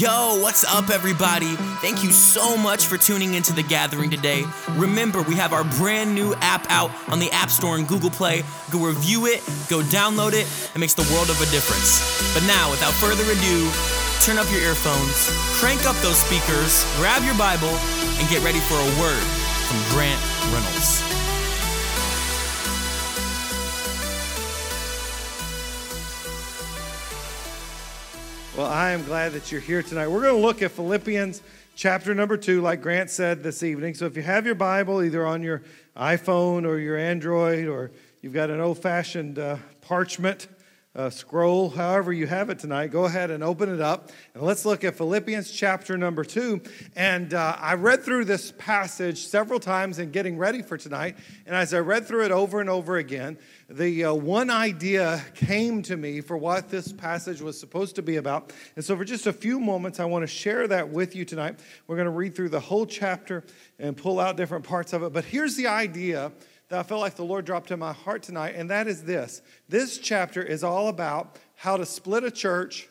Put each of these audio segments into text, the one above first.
Yo, what's up, everybody? Thank you so much for tuning into the gathering today. Remember, we have our brand new app out on the App Store and Google Play. Go review it, go download it. It makes the world of a difference. But now, without further ado, turn up your earphones, crank up those speakers, grab your Bible, and get ready for a word from Grant Reynolds. Well, I am glad that you're here tonight. We're going to look at Philippians chapter number two, like Grant said this evening. So if you have your Bible either on your iPhone or your Android, or you've got an old fashioned uh, parchment uh, scroll, however you have it tonight, go ahead and open it up. And let's look at Philippians chapter number two. And uh, I read through this passage several times in getting ready for tonight. And as I read through it over and over again, the uh, one idea came to me for what this passage was supposed to be about. And so, for just a few moments, I want to share that with you tonight. We're going to read through the whole chapter and pull out different parts of it. But here's the idea that I felt like the Lord dropped in my heart tonight, and that is this this chapter is all about how to split a church,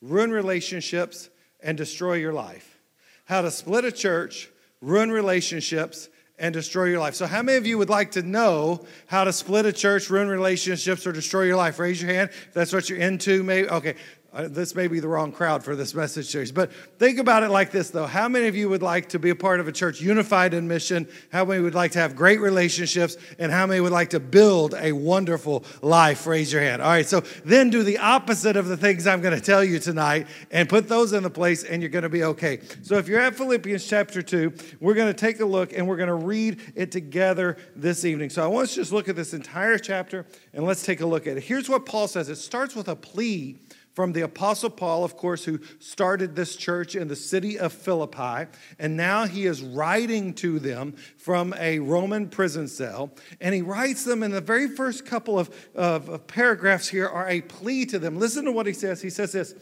ruin relationships, and destroy your life. How to split a church, ruin relationships, and destroy your life. So, how many of you would like to know how to split a church, ruin relationships, or destroy your life? Raise your hand. If that's what you're into. Maybe okay. Uh, this may be the wrong crowd for this message series, but think about it like this though. How many of you would like to be a part of a church unified in mission? How many would like to have great relationships? And how many would like to build a wonderful life? Raise your hand. All right, so then do the opposite of the things I'm going to tell you tonight and put those in the place, and you're going to be okay. So if you're at Philippians chapter 2, we're going to take a look and we're going to read it together this evening. So I want us to just look at this entire chapter and let's take a look at it. Here's what Paul says it starts with a plea from the Apostle Paul, of course, who started this church in the city of Philippi. And now he is writing to them from a Roman prison cell. And he writes them in the very first couple of, of, of paragraphs here are a plea to them. Listen to what he says. He says this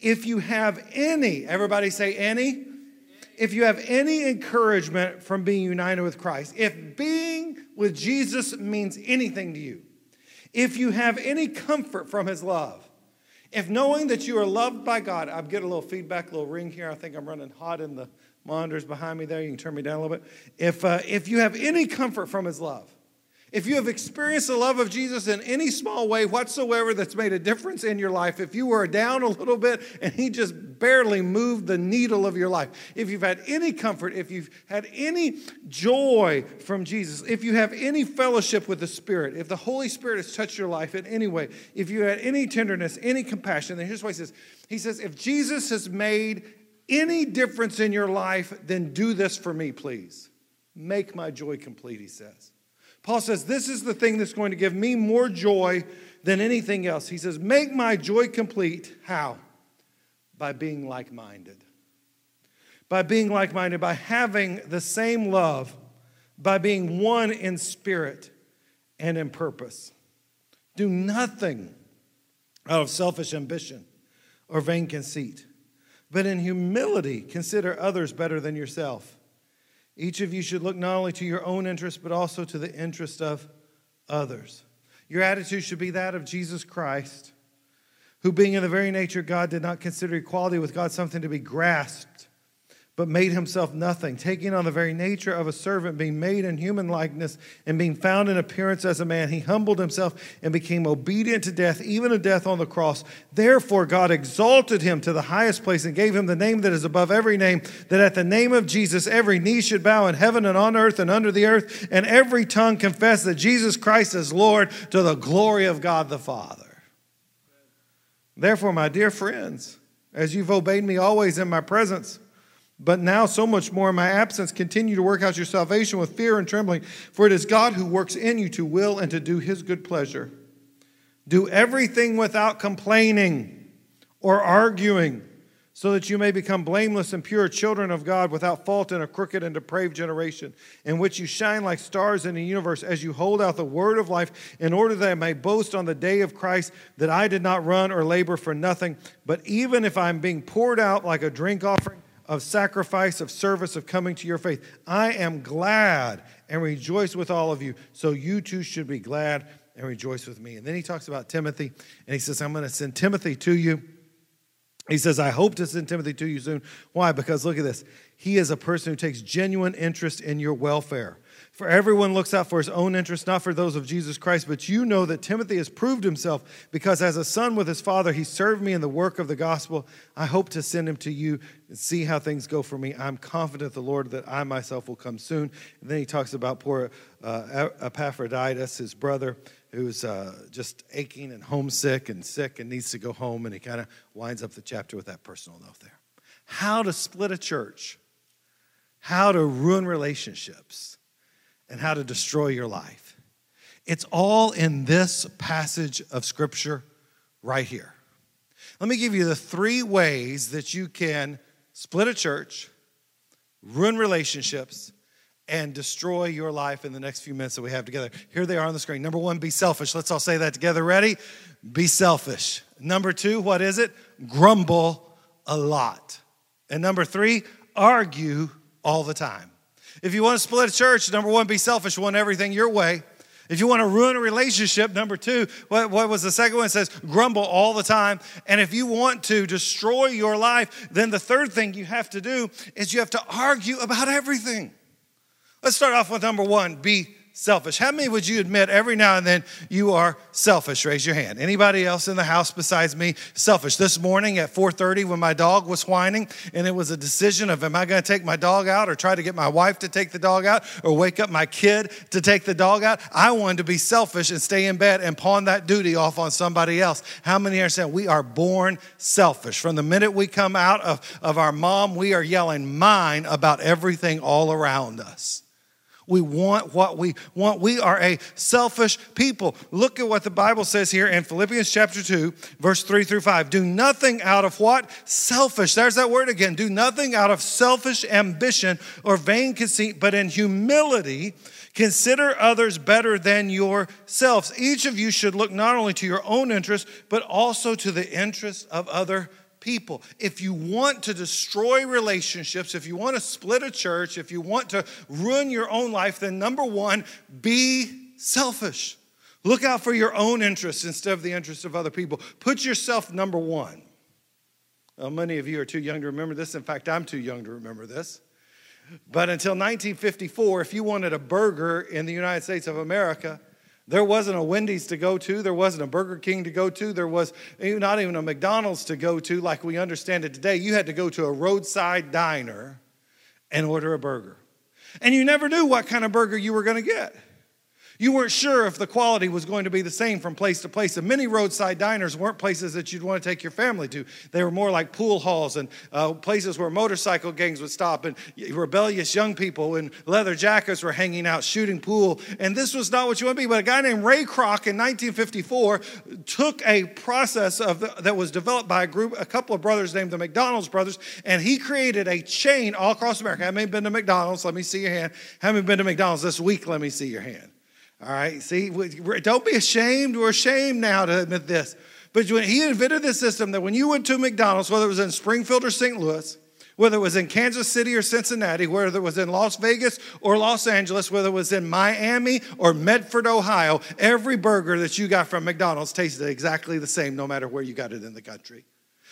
If you have any, everybody say any. If you have any encouragement from being united with Christ, if being with Jesus means anything to you, if you have any comfort from his love, if knowing that you are loved by God, I'm getting a little feedback, a little ring here. I think I'm running hot in the monitors behind me there. You can turn me down a little bit. If, uh, if you have any comfort from his love, if you have experienced the love of Jesus in any small way whatsoever that's made a difference in your life, if you were down a little bit and He just barely moved the needle of your life, if you've had any comfort, if you've had any joy from Jesus, if you have any fellowship with the Spirit, if the Holy Spirit has touched your life in any way, if you had any tenderness, any compassion, then here's what He says He says, if Jesus has made any difference in your life, then do this for me, please. Make my joy complete, He says. Paul says, This is the thing that's going to give me more joy than anything else. He says, Make my joy complete. How? By being like minded. By being like minded, by having the same love, by being one in spirit and in purpose. Do nothing out of selfish ambition or vain conceit, but in humility consider others better than yourself. Each of you should look not only to your own interest, but also to the interest of others. Your attitude should be that of Jesus Christ, who, being in the very nature of God, did not consider equality with God something to be grasped but made himself nothing, taking on the very nature of a servant, being made in human likeness, and being found in appearance as a man. He humbled himself and became obedient to death, even a death on the cross. Therefore, God exalted him to the highest place and gave him the name that is above every name, that at the name of Jesus every knee should bow in heaven and on earth and under the earth, and every tongue confess that Jesus Christ is Lord to the glory of God the Father. Therefore, my dear friends, as you've obeyed me always in my presence, but now, so much more in my absence, continue to work out your salvation with fear and trembling, for it is God who works in you to will and to do his good pleasure. Do everything without complaining or arguing, so that you may become blameless and pure children of God without fault in a crooked and depraved generation, in which you shine like stars in the universe as you hold out the word of life, in order that I may boast on the day of Christ that I did not run or labor for nothing, but even if I'm being poured out like a drink offering, of sacrifice, of service, of coming to your faith. I am glad and rejoice with all of you. So you too should be glad and rejoice with me. And then he talks about Timothy, and he says, I'm going to send Timothy to you. He says, I hope to send Timothy to you soon. Why? Because look at this. He is a person who takes genuine interest in your welfare. For everyone looks out for his own interests, not for those of Jesus Christ. But you know that Timothy has proved himself because as a son with his father, he served me in the work of the gospel. I hope to send him to you and see how things go for me. I'm confident the Lord that I myself will come soon. And then he talks about poor uh, Epaphroditus, his brother, who's uh, just aching and homesick and sick and needs to go home. And he kind of winds up the chapter with that personal note there. How to split a church, how to ruin relationships, and how to destroy your life. It's all in this passage of Scripture right here. Let me give you the three ways that you can split a church, ruin relationships, and destroy your life in the next few minutes that we have together. Here they are on the screen. Number one, be selfish. Let's all say that together. Ready? Be selfish. Number two, what is it? Grumble a lot. And number three, argue all the time. If you want to split a church, number one, be selfish, want everything your way. If you want to ruin a relationship, number two, what, what, was the second one? It says grumble all the time. And if you want to destroy your life, then the third thing you have to do is you have to argue about everything. Let's start off with number one be selfish. How many would you admit every now and then you are selfish? Raise your hand. Anybody else in the house besides me selfish? This morning at 4:30 when my dog was whining and it was a decision of am I going to take my dog out or try to get my wife to take the dog out or wake up my kid to take the dog out? I wanted to be selfish and stay in bed and pawn that duty off on somebody else. How many are saying we are born selfish? From the minute we come out of, of our mom, we are yelling mine about everything all around us. We want what we want. We are a selfish people. Look at what the Bible says here in Philippians chapter 2, verse 3 through 5. Do nothing out of what? Selfish. There's that word again. Do nothing out of selfish ambition or vain conceit, but in humility consider others better than yourselves. Each of you should look not only to your own interest, but also to the interest of other people. If you want to destroy relationships, if you want to split a church, if you want to ruin your own life, then number one, be selfish. Look out for your own interests instead of the interests of other people. Put yourself number one. Well, many of you are too young to remember this. In fact, I'm too young to remember this. But until 1954, if you wanted a burger in the United States of America, there wasn't a Wendy's to go to. There wasn't a Burger King to go to. There was eh, not even a McDonald's to go to like we understand it today. You had to go to a roadside diner and order a burger. And you never knew what kind of burger you were going to get. You weren't sure if the quality was going to be the same from place to place. And many roadside diners weren't places that you'd want to take your family to. They were more like pool halls and uh, places where motorcycle gangs would stop and rebellious young people in leather jackets were hanging out shooting pool. And this was not what you want to be. But a guy named Ray Kroc in 1954 took a process of the, that was developed by a group, a couple of brothers named the McDonald's brothers, and he created a chain all across America. How many been to McDonald's? Let me see your hand. How many been to McDonald's this week? Let me see your hand. All right, see, don't be ashamed. We're ashamed now to admit this. But when he invented this system that when you went to McDonald's, whether it was in Springfield or St. Louis, whether it was in Kansas City or Cincinnati, whether it was in Las Vegas or Los Angeles, whether it was in Miami or Medford, Ohio, every burger that you got from McDonald's tasted exactly the same no matter where you got it in the country.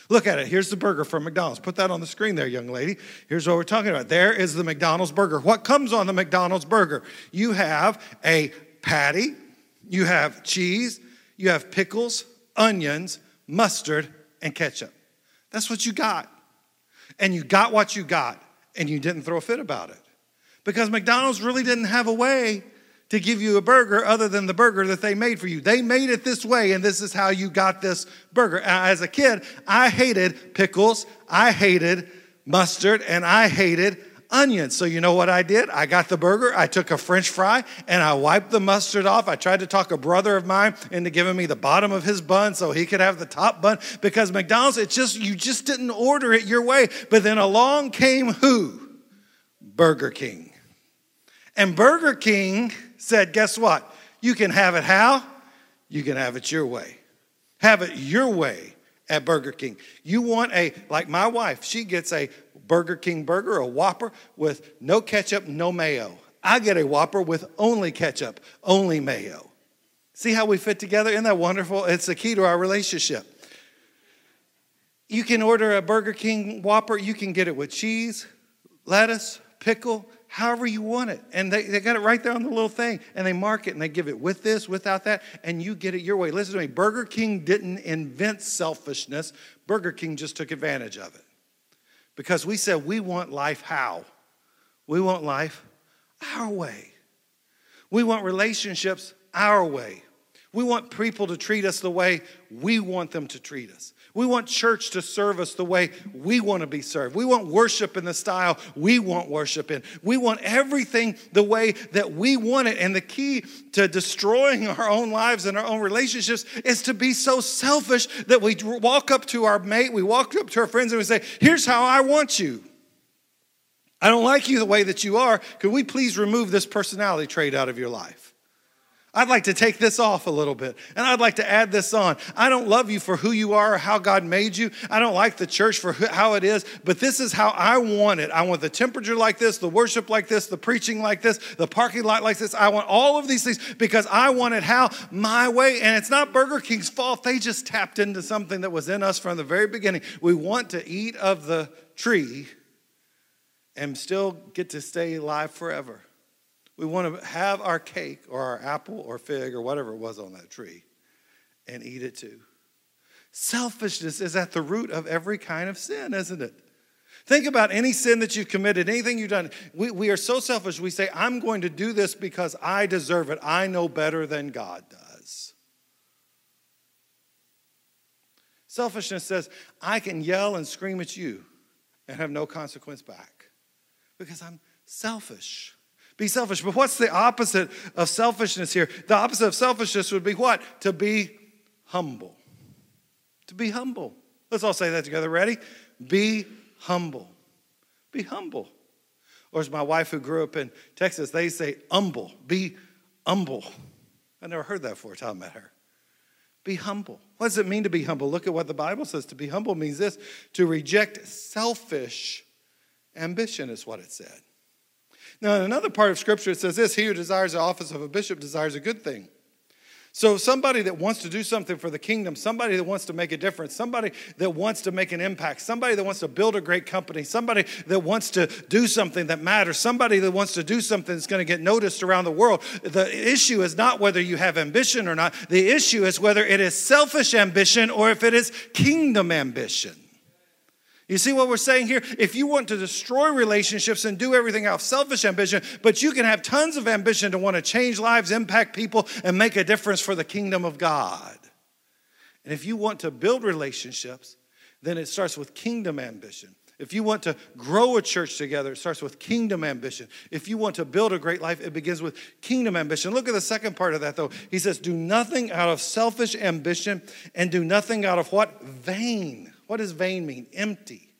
Look at it. Here's the burger from McDonald's. Put that on the screen there, young lady. Here's what we're talking about. There is the McDonald's burger. What comes on the McDonald's burger? You have a patty, you have cheese, you have pickles, onions, mustard, and ketchup. That's what you got. And you got what you got, and you didn't throw a fit about it. Because McDonald's really didn't have a way to give you a burger other than the burger that they made for you. They made it this way, and this is how you got this burger. As a kid, I hated pickles, I hated mustard, and I hated onions. So, you know what I did? I got the burger, I took a french fry, and I wiped the mustard off. I tried to talk a brother of mine into giving me the bottom of his bun so he could have the top bun because McDonald's, it just, you just didn't order it your way. But then along came who? Burger King. And Burger King said, guess what? You can have it how? You can have it your way. Have it your way at Burger King. You want a, like my wife, she gets a Burger King burger, a Whopper with no ketchup, no mayo. I get a Whopper with only ketchup, only mayo. See how we fit together? Isn't that wonderful? It's the key to our relationship. You can order a Burger King Whopper, you can get it with cheese, lettuce, pickle, however you want it. And they, they got it right there on the little thing. And they mark it and they give it with this, without that, and you get it your way. Listen to me Burger King didn't invent selfishness, Burger King just took advantage of it. Because we said we want life how? We want life our way. We want relationships our way. We want people to treat us the way we want them to treat us. We want church to serve us the way we want to be served. We want worship in the style we want worship in. We want everything the way that we want it. And the key to destroying our own lives and our own relationships is to be so selfish that we walk up to our mate, we walk up to our friends, and we say, Here's how I want you. I don't like you the way that you are. Could we please remove this personality trait out of your life? I'd like to take this off a little bit and I'd like to add this on. I don't love you for who you are or how God made you. I don't like the church for how it is, but this is how I want it. I want the temperature like this, the worship like this, the preaching like this, the parking lot like this. I want all of these things because I want it how my way. And it's not Burger King's fault. They just tapped into something that was in us from the very beginning. We want to eat of the tree and still get to stay alive forever. We want to have our cake or our apple or fig or whatever it was on that tree and eat it too. Selfishness is at the root of every kind of sin, isn't it? Think about any sin that you've committed, anything you've done. We, we are so selfish. We say, I'm going to do this because I deserve it. I know better than God does. Selfishness says, I can yell and scream at you and have no consequence back because I'm selfish. Be selfish. But what's the opposite of selfishness here? The opposite of selfishness would be what? To be humble. To be humble. Let's all say that together. Ready? Be humble. Be humble. Or as my wife who grew up in Texas, they say humble. Be humble. I never heard that before until I met her. Be humble. What does it mean to be humble? Look at what the Bible says. To be humble means this to reject selfish ambition, is what it said. Now, in another part of Scripture, it says this He who desires the office of a bishop desires a good thing. So, somebody that wants to do something for the kingdom, somebody that wants to make a difference, somebody that wants to make an impact, somebody that wants to build a great company, somebody that wants to do something that matters, somebody that wants to do something that's going to get noticed around the world. The issue is not whether you have ambition or not, the issue is whether it is selfish ambition or if it is kingdom ambition. You see what we're saying here? If you want to destroy relationships and do everything out of selfish ambition, but you can have tons of ambition to want to change lives, impact people, and make a difference for the kingdom of God. And if you want to build relationships, then it starts with kingdom ambition. If you want to grow a church together, it starts with kingdom ambition. If you want to build a great life, it begins with kingdom ambition. Look at the second part of that, though. He says, Do nothing out of selfish ambition and do nothing out of what? Vain what does vain mean? Empty.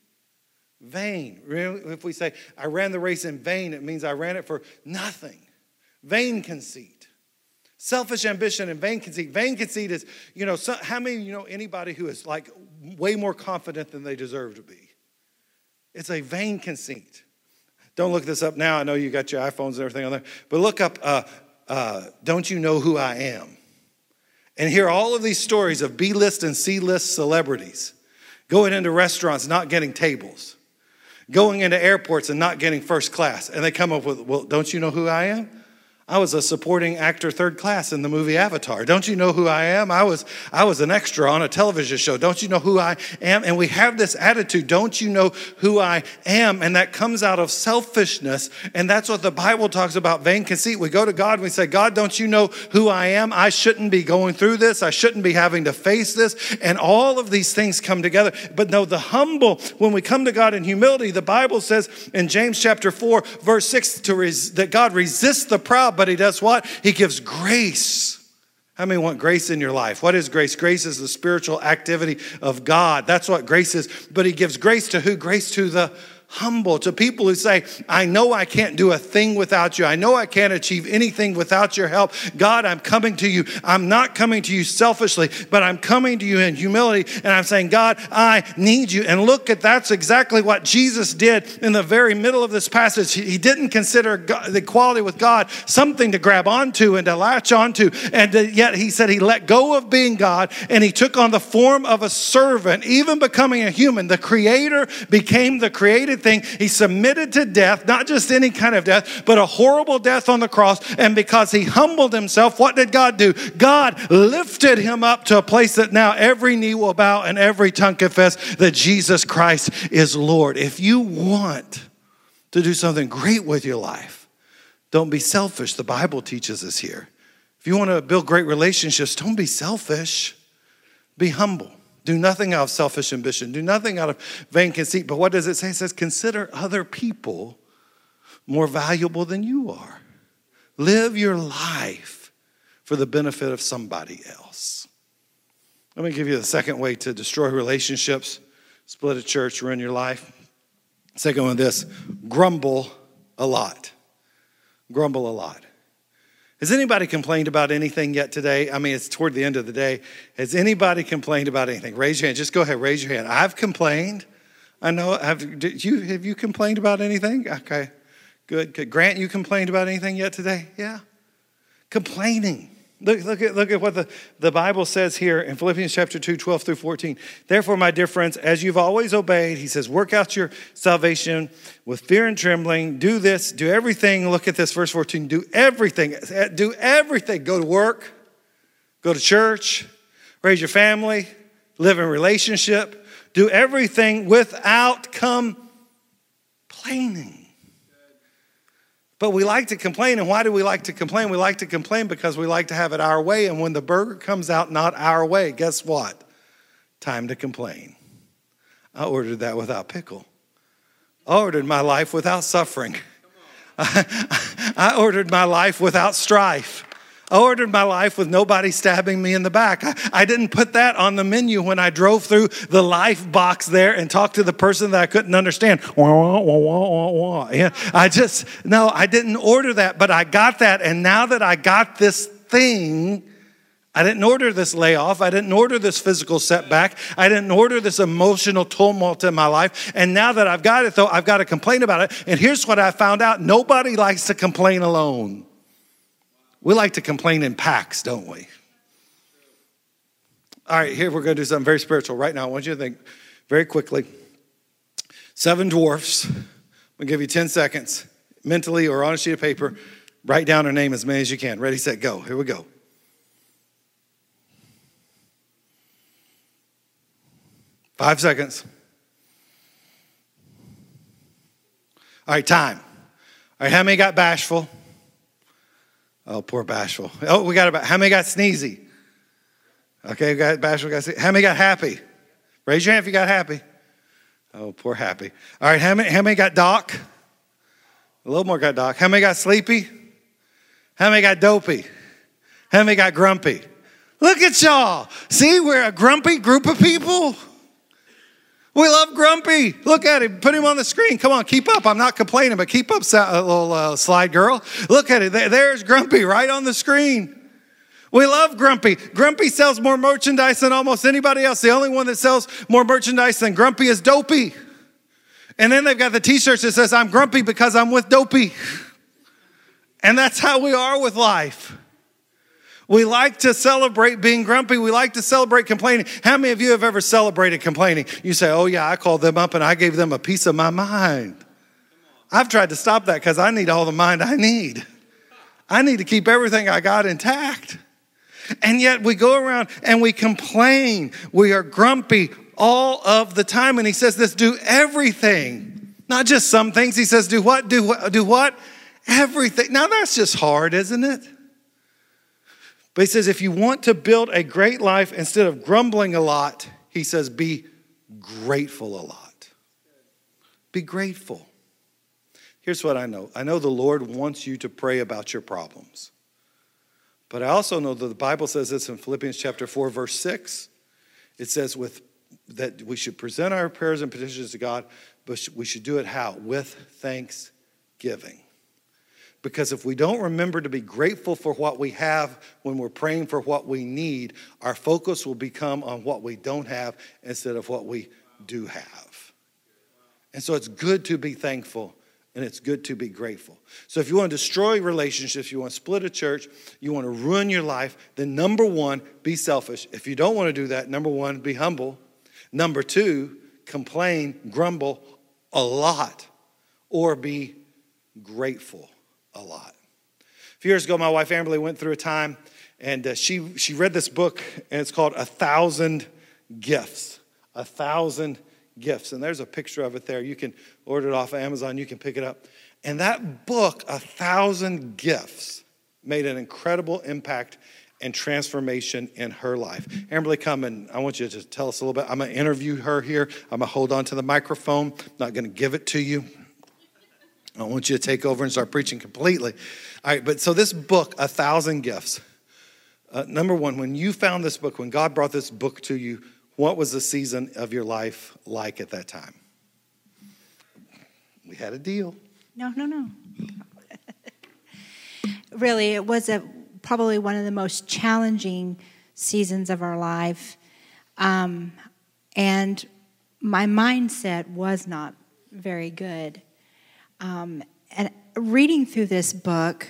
Vain. If we say, I ran the race in vain, it means I ran it for nothing. Vain conceit. Selfish ambition and vain conceit. Vain conceit is, you know, so, how many you know anybody who is like way more confident than they deserve to be? It's a vain conceit. Don't look this up now. I know you got your iPhones and everything on there. But look up, uh, uh, Don't You Know Who I Am? And hear all of these stories of B list and C list celebrities going into restaurants, not getting tables, going into airports and not getting first class. And they come up with, well, don't you know who I am? I was a supporting actor third class in the movie Avatar. Don't you know who I am? I was I was an extra on a television show. Don't you know who I am? And we have this attitude, don't you know who I am? And that comes out of selfishness. And that's what the Bible talks about vain conceit. We go to God and we say, God, don't you know who I am? I shouldn't be going through this. I shouldn't be having to face this. And all of these things come together. But no, the humble, when we come to God in humility, the Bible says in James chapter 4, verse 6, to res- that God resists the proud but he does what? He gives grace. How many want grace in your life? What is grace? Grace is the spiritual activity of God. That's what grace is. But he gives grace to who? Grace to the humble. To people who say, I know I can't do a thing without you. I know I can't achieve anything without your help. God, I'm coming to you. I'm not coming to you selfishly, but I'm coming to you in humility. And I'm saying, God, I need you. And look at that's exactly what Jesus did in the very middle of this passage. He didn't consider God, the equality with God something to grab onto and to latch onto. And uh, yet he said he let go of being God and he took on the form of a servant, even becoming a human. The creator became the created thing. He submitted to death, not just any kind of death, but a horrible death on the cross. And because he humbled himself, what did God do? God lifted him up to a place that now every knee will bow and every tongue confess that Jesus Christ is Lord. If you want to do something great with your life, don't be selfish. The Bible teaches us here. If you want to build great relationships, don't be selfish. Be humble. Do nothing out of selfish ambition. Do nothing out of vain conceit. But what does it say? It says, consider other people more valuable than you are. Live your life for the benefit of somebody else. Let me give you the second way to destroy relationships, split a church, ruin your life. Second one, this grumble a lot. Grumble a lot. Has anybody complained about anything yet today? I mean, it's toward the end of the day. Has anybody complained about anything? Raise your hand. Just go ahead, raise your hand. I've complained. I know. Have you have you complained about anything? Okay, good. good. Grant, you complained about anything yet today? Yeah, complaining. Look, look, at, look at what the, the Bible says here in Philippians chapter 2, 12 through 14. Therefore, my dear friends, as you've always obeyed, he says, work out your salvation with fear and trembling. Do this, do everything. Look at this, verse 14. Do everything. Do everything. Go to work, go to church, raise your family, live in relationship. Do everything without complaining. But we like to complain. And why do we like to complain? We like to complain because we like to have it our way. And when the burger comes out not our way, guess what? Time to complain. I ordered that without pickle. I ordered my life without suffering. I, ordered my life without strife. I ordered my life with nobody stabbing me in the back. I, I, didn't put that on the menu when I drove through the life box there and talked to the person that I couldn't understand. Yeah, I just, no, I didn't order that, but I got that. And now that I got this thing, I didn't order this layoff. I didn't order this physical setback. I didn't order this emotional tumult in my life. And now that I've got it, though, I've got to complain about it. And here's what I found out nobody likes to complain alone. We like to complain in packs, don't we? All right, here we're going to do something very spiritual right now. I want you to think very quickly. Seven dwarfs. I'm going to give you 10 seconds, mentally or on a sheet of paper. Write down their name as many as you can. Ready, set, go. Here we go. Five seconds. All right, time. All right, how many got bashful? Oh, poor Bashful. Oh, we got about, how many got sneezy? Okay, we got Bashful, got sneezy. How many got happy? Raise your hand if you got happy. Oh, poor happy. All right, how many, how many got doc? A little more got doc. How many got sleepy? How many got dopey? How many got grumpy? Look at y'all. See, we're a grumpy group of people. We love Grumpy. Look at him. Put him on the screen. Come on, keep up. I'm not complaining, but keep up, uh, little uh, slide girl. Look at it. There's Grumpy right on the screen. We love Grumpy. Grumpy sells more merchandise than almost anybody else. The only one that sells more merchandise than Grumpy is Dopey. And then they've got the t shirts that says, I'm grumpy because I'm with Dopey. And that's how we are with life. We like to celebrate being grumpy. We like to celebrate complaining. How many of you have ever celebrated complaining? You say, Oh, yeah, I called them up and I gave them a piece of my mind. I've tried to stop that because I need all the mind I need. I need to keep everything I got intact. And yet we go around and we complain. We are grumpy all of the time. And he says this do everything, not just some things. He says, do what? Do what? Do what? Everything. Now that's just hard, isn't it? But he says, if you want to build a great life, instead of grumbling a lot, he says, be grateful a lot. Be grateful. Here's what I know I know the Lord wants you to pray about your problems. But I also know that the Bible says this in Philippians chapter 4, verse 6. It says with that we should present our prayers and petitions to God but we should do it how? With thanksgiving. Because if we don't remember to be grateful for what we have when we're praying for what we need, our focus will become on what we don't have instead of what we do have. And so it's good to be thankful and it's good to be grateful. So if you want to destroy relationships, you want to split a church, you want to ruin your life, then number one, be selfish. If you don't want to do that, number one, be humble. Number two, complain, grumble a lot, or be grateful a lot. A few years ago, my wife Amberly went through a time and uh, she, she read this book, and it's called A Thousand Gifts. A Thousand Gifts. And there's a picture of it there. You can order it off of Amazon, you can pick it up. And that book, A Thousand Gifts, made an incredible impact and transformation in her life. Amberly, come and I want you to tell us a little bit. I'm to interview her here. I'm to hold on to the microphone, I'm not to give it to you. I want you to take over and start preaching completely. All right, but so this book, A Thousand Gifts. Uh, number one, when you found this book, when God brought this book to you, what was the season of your life like at that time? We had a deal. No, no, no. really, it was a, probably one of the most challenging seasons of our life. Um, and my mindset was not very good. Um, and reading through this book,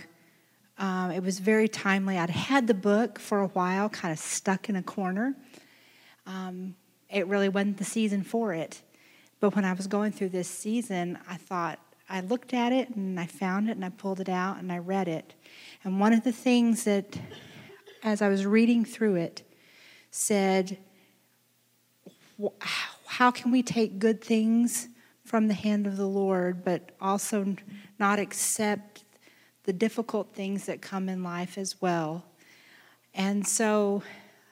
um, it was very timely. I'd had the book for a while, kind of stuck in a corner. Um, it really wasn't the season for it. But when I was going through this season, I thought, I looked at it and I found it and I pulled it out and I read it. And one of the things that, as I was reading through it, said, How can we take good things from the hand of the Lord, but also not accept the difficult things that come in life as well. And so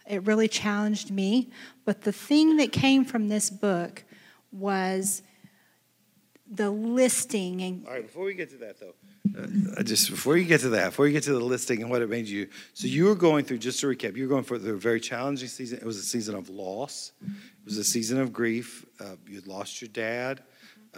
it really challenged me. But the thing that came from this book was the listing. And All right, before we get to that, though, uh, just before you get to that, before you get to the listing and what it made you, so you were going through, just to recap, you were going through a very challenging season. It was a season of loss, it was a season of grief. Uh, you had lost your dad.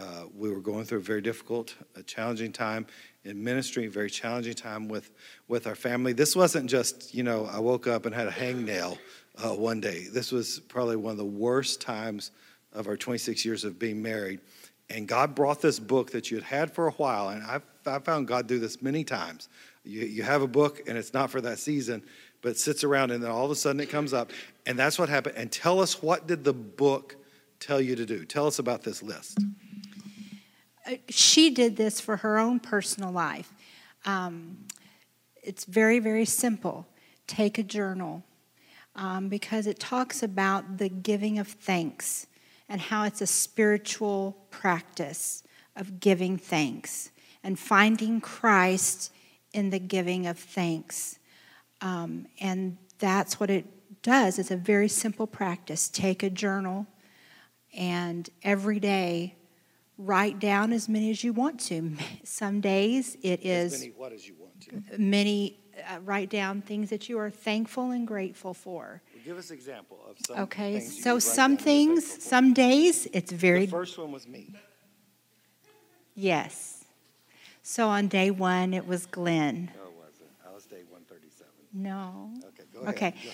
Uh, we were going through a very difficult, a challenging time in ministry, very challenging time with, with our family. This wasn't just, you know, I woke up and had a hangnail uh, one day. This was probably one of the worst times of our 26 years of being married. And God brought this book that you had had for a while, and I've, I found God do this many times. You, you have a book, and it's not for that season, but it sits around, and then all of a sudden it comes up. And that's what happened. And tell us, what did the book tell you to do? Tell us about this list she did this for her own personal life. Um, it's very, very simple. Take a journal um, because it talks about the giving of thanks and how it's a spiritual practice of giving thanks and finding Christ in the giving of thanks. Um, and that's what it does. It's a very simple practice. Take a journal and every day write down as many as you want to. Some days it is as many what as you want to. Many uh, write down things that you are thankful and grateful for. Well, give us an example of some. Okay, so some things, some days it's very. The first one was me. Yes. So on day one it was Glenn. No, it wasn't. I was day one thirty-seven. No. Okay, go ahead. Okay. Go ahead.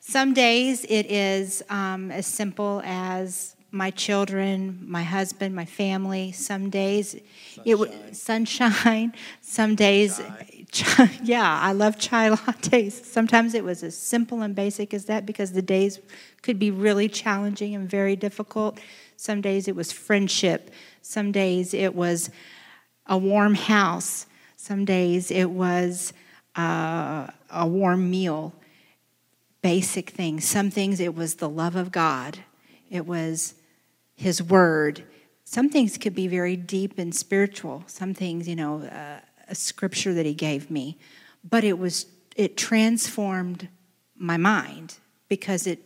Some days it is um, as simple as my children, my husband, my family. Some days sunshine. it was sunshine. Some days, chai. yeah, I love chai lattes. Sometimes it was as simple and basic as that because the days could be really challenging and very difficult. Some days it was friendship. Some days it was a warm house. Some days it was uh, a warm meal. Basic things. Some things it was the love of God. It was his word. Some things could be very deep and spiritual. Some things, you know, uh, a scripture that he gave me, but it was it transformed my mind because it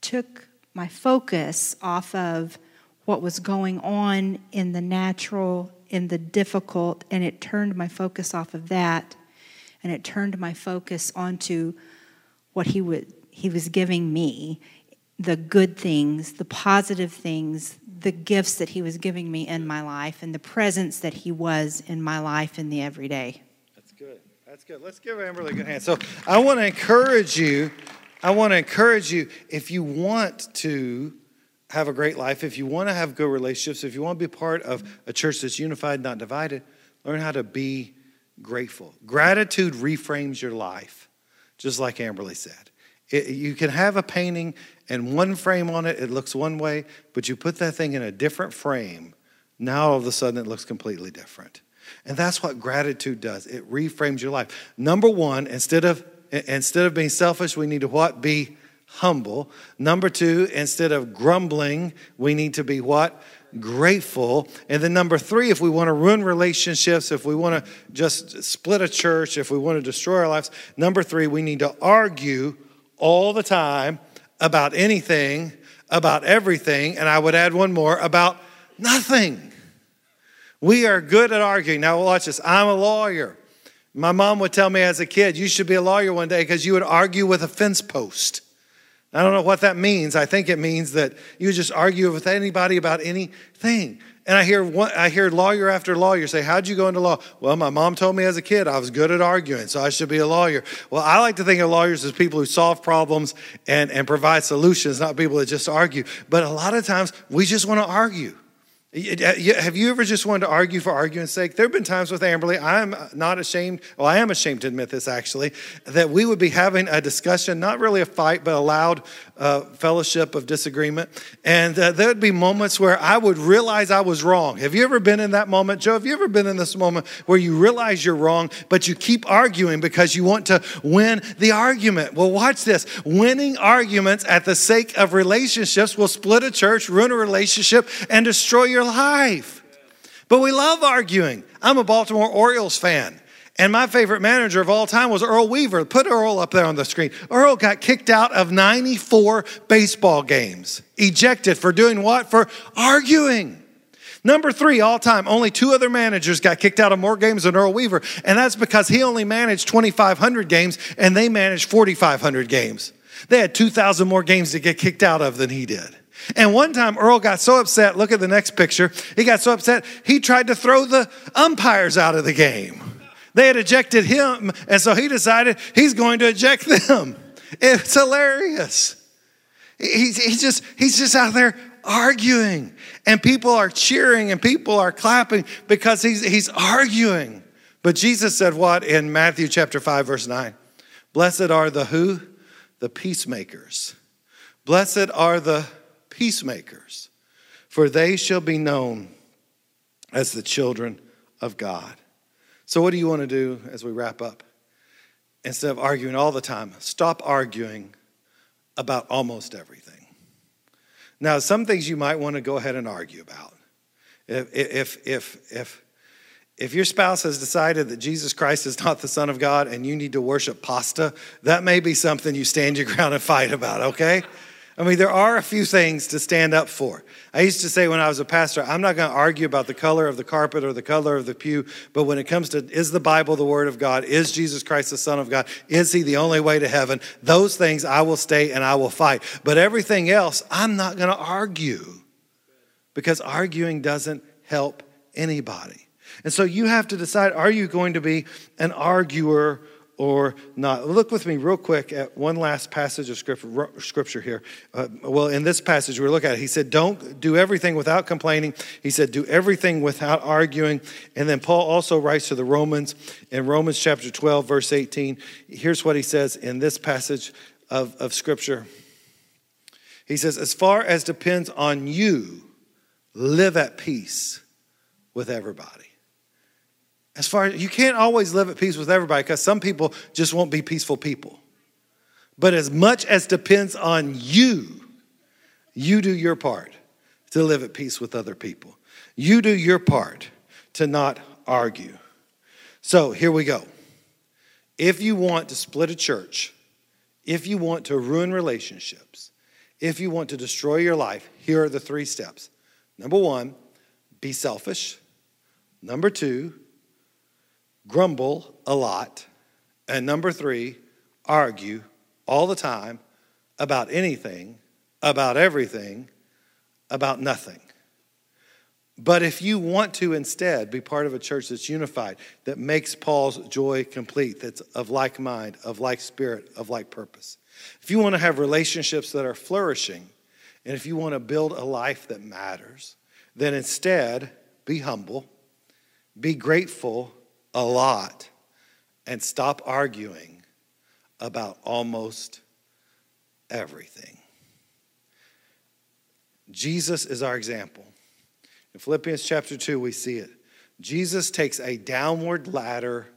took my focus off of what was going on in the natural, in the difficult, and it turned my focus off of that, and it turned my focus onto what he would he was giving me the good things, the positive things, the gifts that He was giving me in my life and the presence that He was in my life in the everyday. That's good. That's good. Let's give Amberly a good hand. So I want to encourage you. I want to encourage you if you want to have a great life, if you want to have good relationships, if you want to be part of a church that's unified, not divided, learn how to be grateful. Gratitude reframes your life, just like Amberly said. It, you can have a painting and one frame on it, it looks one way, but you put that thing in a different frame, now all of a sudden it looks completely different. And that's what gratitude does. It reframes your life. Number one, instead of instead of being selfish, we need to what? Be humble. Number two, instead of grumbling, we need to be what? Grateful. And then number three, if we want to ruin relationships, if we want to just split a church, if we want to destroy our lives, number three, we need to argue all the time about anything, about everything, and I would add one more about nothing. We are good at arguing. Now, watch this. I'm a lawyer. My mom would tell me as a kid, you should be a lawyer one day because you would argue with a fence post. I don't know what that means. I think it means that you just argue with anybody about anything. And I hear one, I hear lawyer after lawyer say, "How'd you go into law?" Well, my mom told me as a kid I was good at arguing, so I should be a lawyer. Well, I like to think of lawyers as people who solve problems and, and provide solutions, not people that just argue. But a lot of times we just want to argue. Have you ever just wanted to argue for arguing's sake? There have been times with Amberly, I'm not ashamed, well, I am ashamed to admit this actually, that we would be having a discussion, not really a fight, but a loud uh, fellowship of disagreement. And uh, there would be moments where I would realize I was wrong. Have you ever been in that moment? Joe, have you ever been in this moment where you realize you're wrong, but you keep arguing because you want to win the argument? Well, watch this winning arguments at the sake of relationships will split a church, ruin a relationship, and destroy your your life. But we love arguing. I'm a Baltimore Orioles fan. And my favorite manager of all time was Earl Weaver. Put Earl up there on the screen. Earl got kicked out of 94 baseball games, ejected for doing what? For arguing. Number three, all time, only two other managers got kicked out of more games than Earl Weaver, and that's because he only managed 2,500 games and they managed 4,500 games. They had 2,000 more games to get kicked out of than he did. And one time, Earl got so upset. Look at the next picture. He got so upset, he tried to throw the umpires out of the game. They had ejected him, and so he decided he's going to eject them. It's hilarious. He's, he's, just, he's just out there arguing, and people are cheering and people are clapping because he's, he's arguing. But Jesus said what in Matthew chapter 5, verse 9? Blessed are the who? The peacemakers. Blessed are the peacemakers, for they shall be known as the children of God. So, what do you want to do as we wrap up? Instead of arguing all the time, stop arguing about almost everything. Now, some things you might want to go ahead and argue about. If, if, if, if, if your spouse has decided that Jesus Christ is not the Son of God and you need to worship pasta, that may be something you stand your ground and fight about, okay? I mean, there are a few things to stand up for. I used to say when I was a pastor, I'm not going to argue about the color of the carpet or the color of the pew, but when it comes to is the Bible the Word of God? Is Jesus Christ the Son of God? Is He the only way to heaven? Those things I will stay and I will fight. But everything else, I'm not going to argue because arguing doesn't help anybody. And so you have to decide are you going to be an arguer or not. Look with me real quick at one last passage of scripture here. Uh, well, in this passage, we look at it. He said, Don't do everything without complaining. He said, Do everything without arguing. And then Paul also writes to the Romans in Romans chapter 12, verse 18. Here's what he says in this passage of, of scripture. He says, As far as depends on you, live at peace with everybody. As far as you can't always live at peace with everybody because some people just won't be peaceful people. But as much as depends on you, you do your part to live at peace with other people. You do your part to not argue. So here we go. If you want to split a church, if you want to ruin relationships, if you want to destroy your life, here are the three steps. Number one, be selfish. Number two, grumble a lot. And number three, argue all the time about anything, about everything, about nothing. But if you want to instead be part of a church that's unified, that makes Paul's joy complete, that's of like mind, of like spirit, of like purpose, if you want to have relationships that are flourishing, and if you want to build a life that matters, then instead be humble, be grateful a lot, and stop arguing about almost everything. Jesus is our example. In Philippians chapter 2, we see it. Jesus takes a downward ladder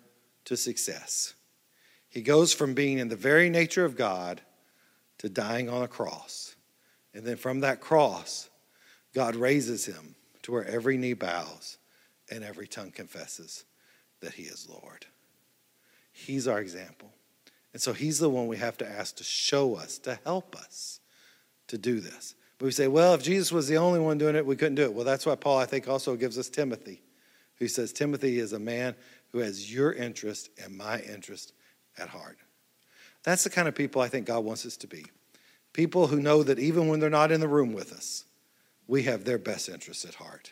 to success. He goes from being in the very nature of God to dying on a cross. And then from that cross, God raises him to where every knee bows and every tongue confesses that he is Lord. He's our example. And so he's the one we have to ask to show us, to help us to do this. But we say, well, if Jesus was the only one doing it, we couldn't do it. Well, that's why Paul, I think, also gives us Timothy, who says Timothy is a man who has your interest and my interest at heart. That's the kind of people I think God wants us to be. People who know that even when they're not in the room with us, we have their best interests at heart.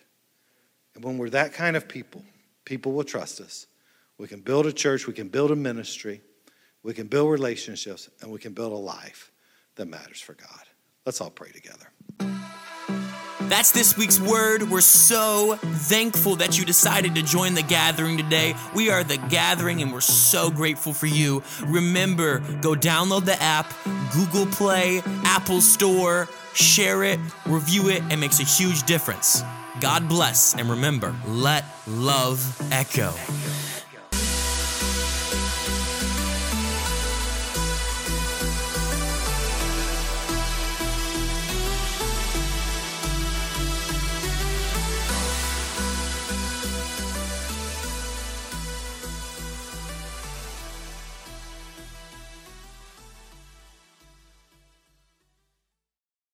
And when we're that kind of people, people will trust us. We can build a church, we can build a ministry, we can build relationships, and we can build a life that matters for God. Let's all pray together. That's this week's word. We're so thankful that you decided to join the gathering today. We are the gathering and we're so grateful for you. Remember, go download the app, Google Play, Apple Store, share it, review it. It makes a huge difference. God bless, and remember, let love echo.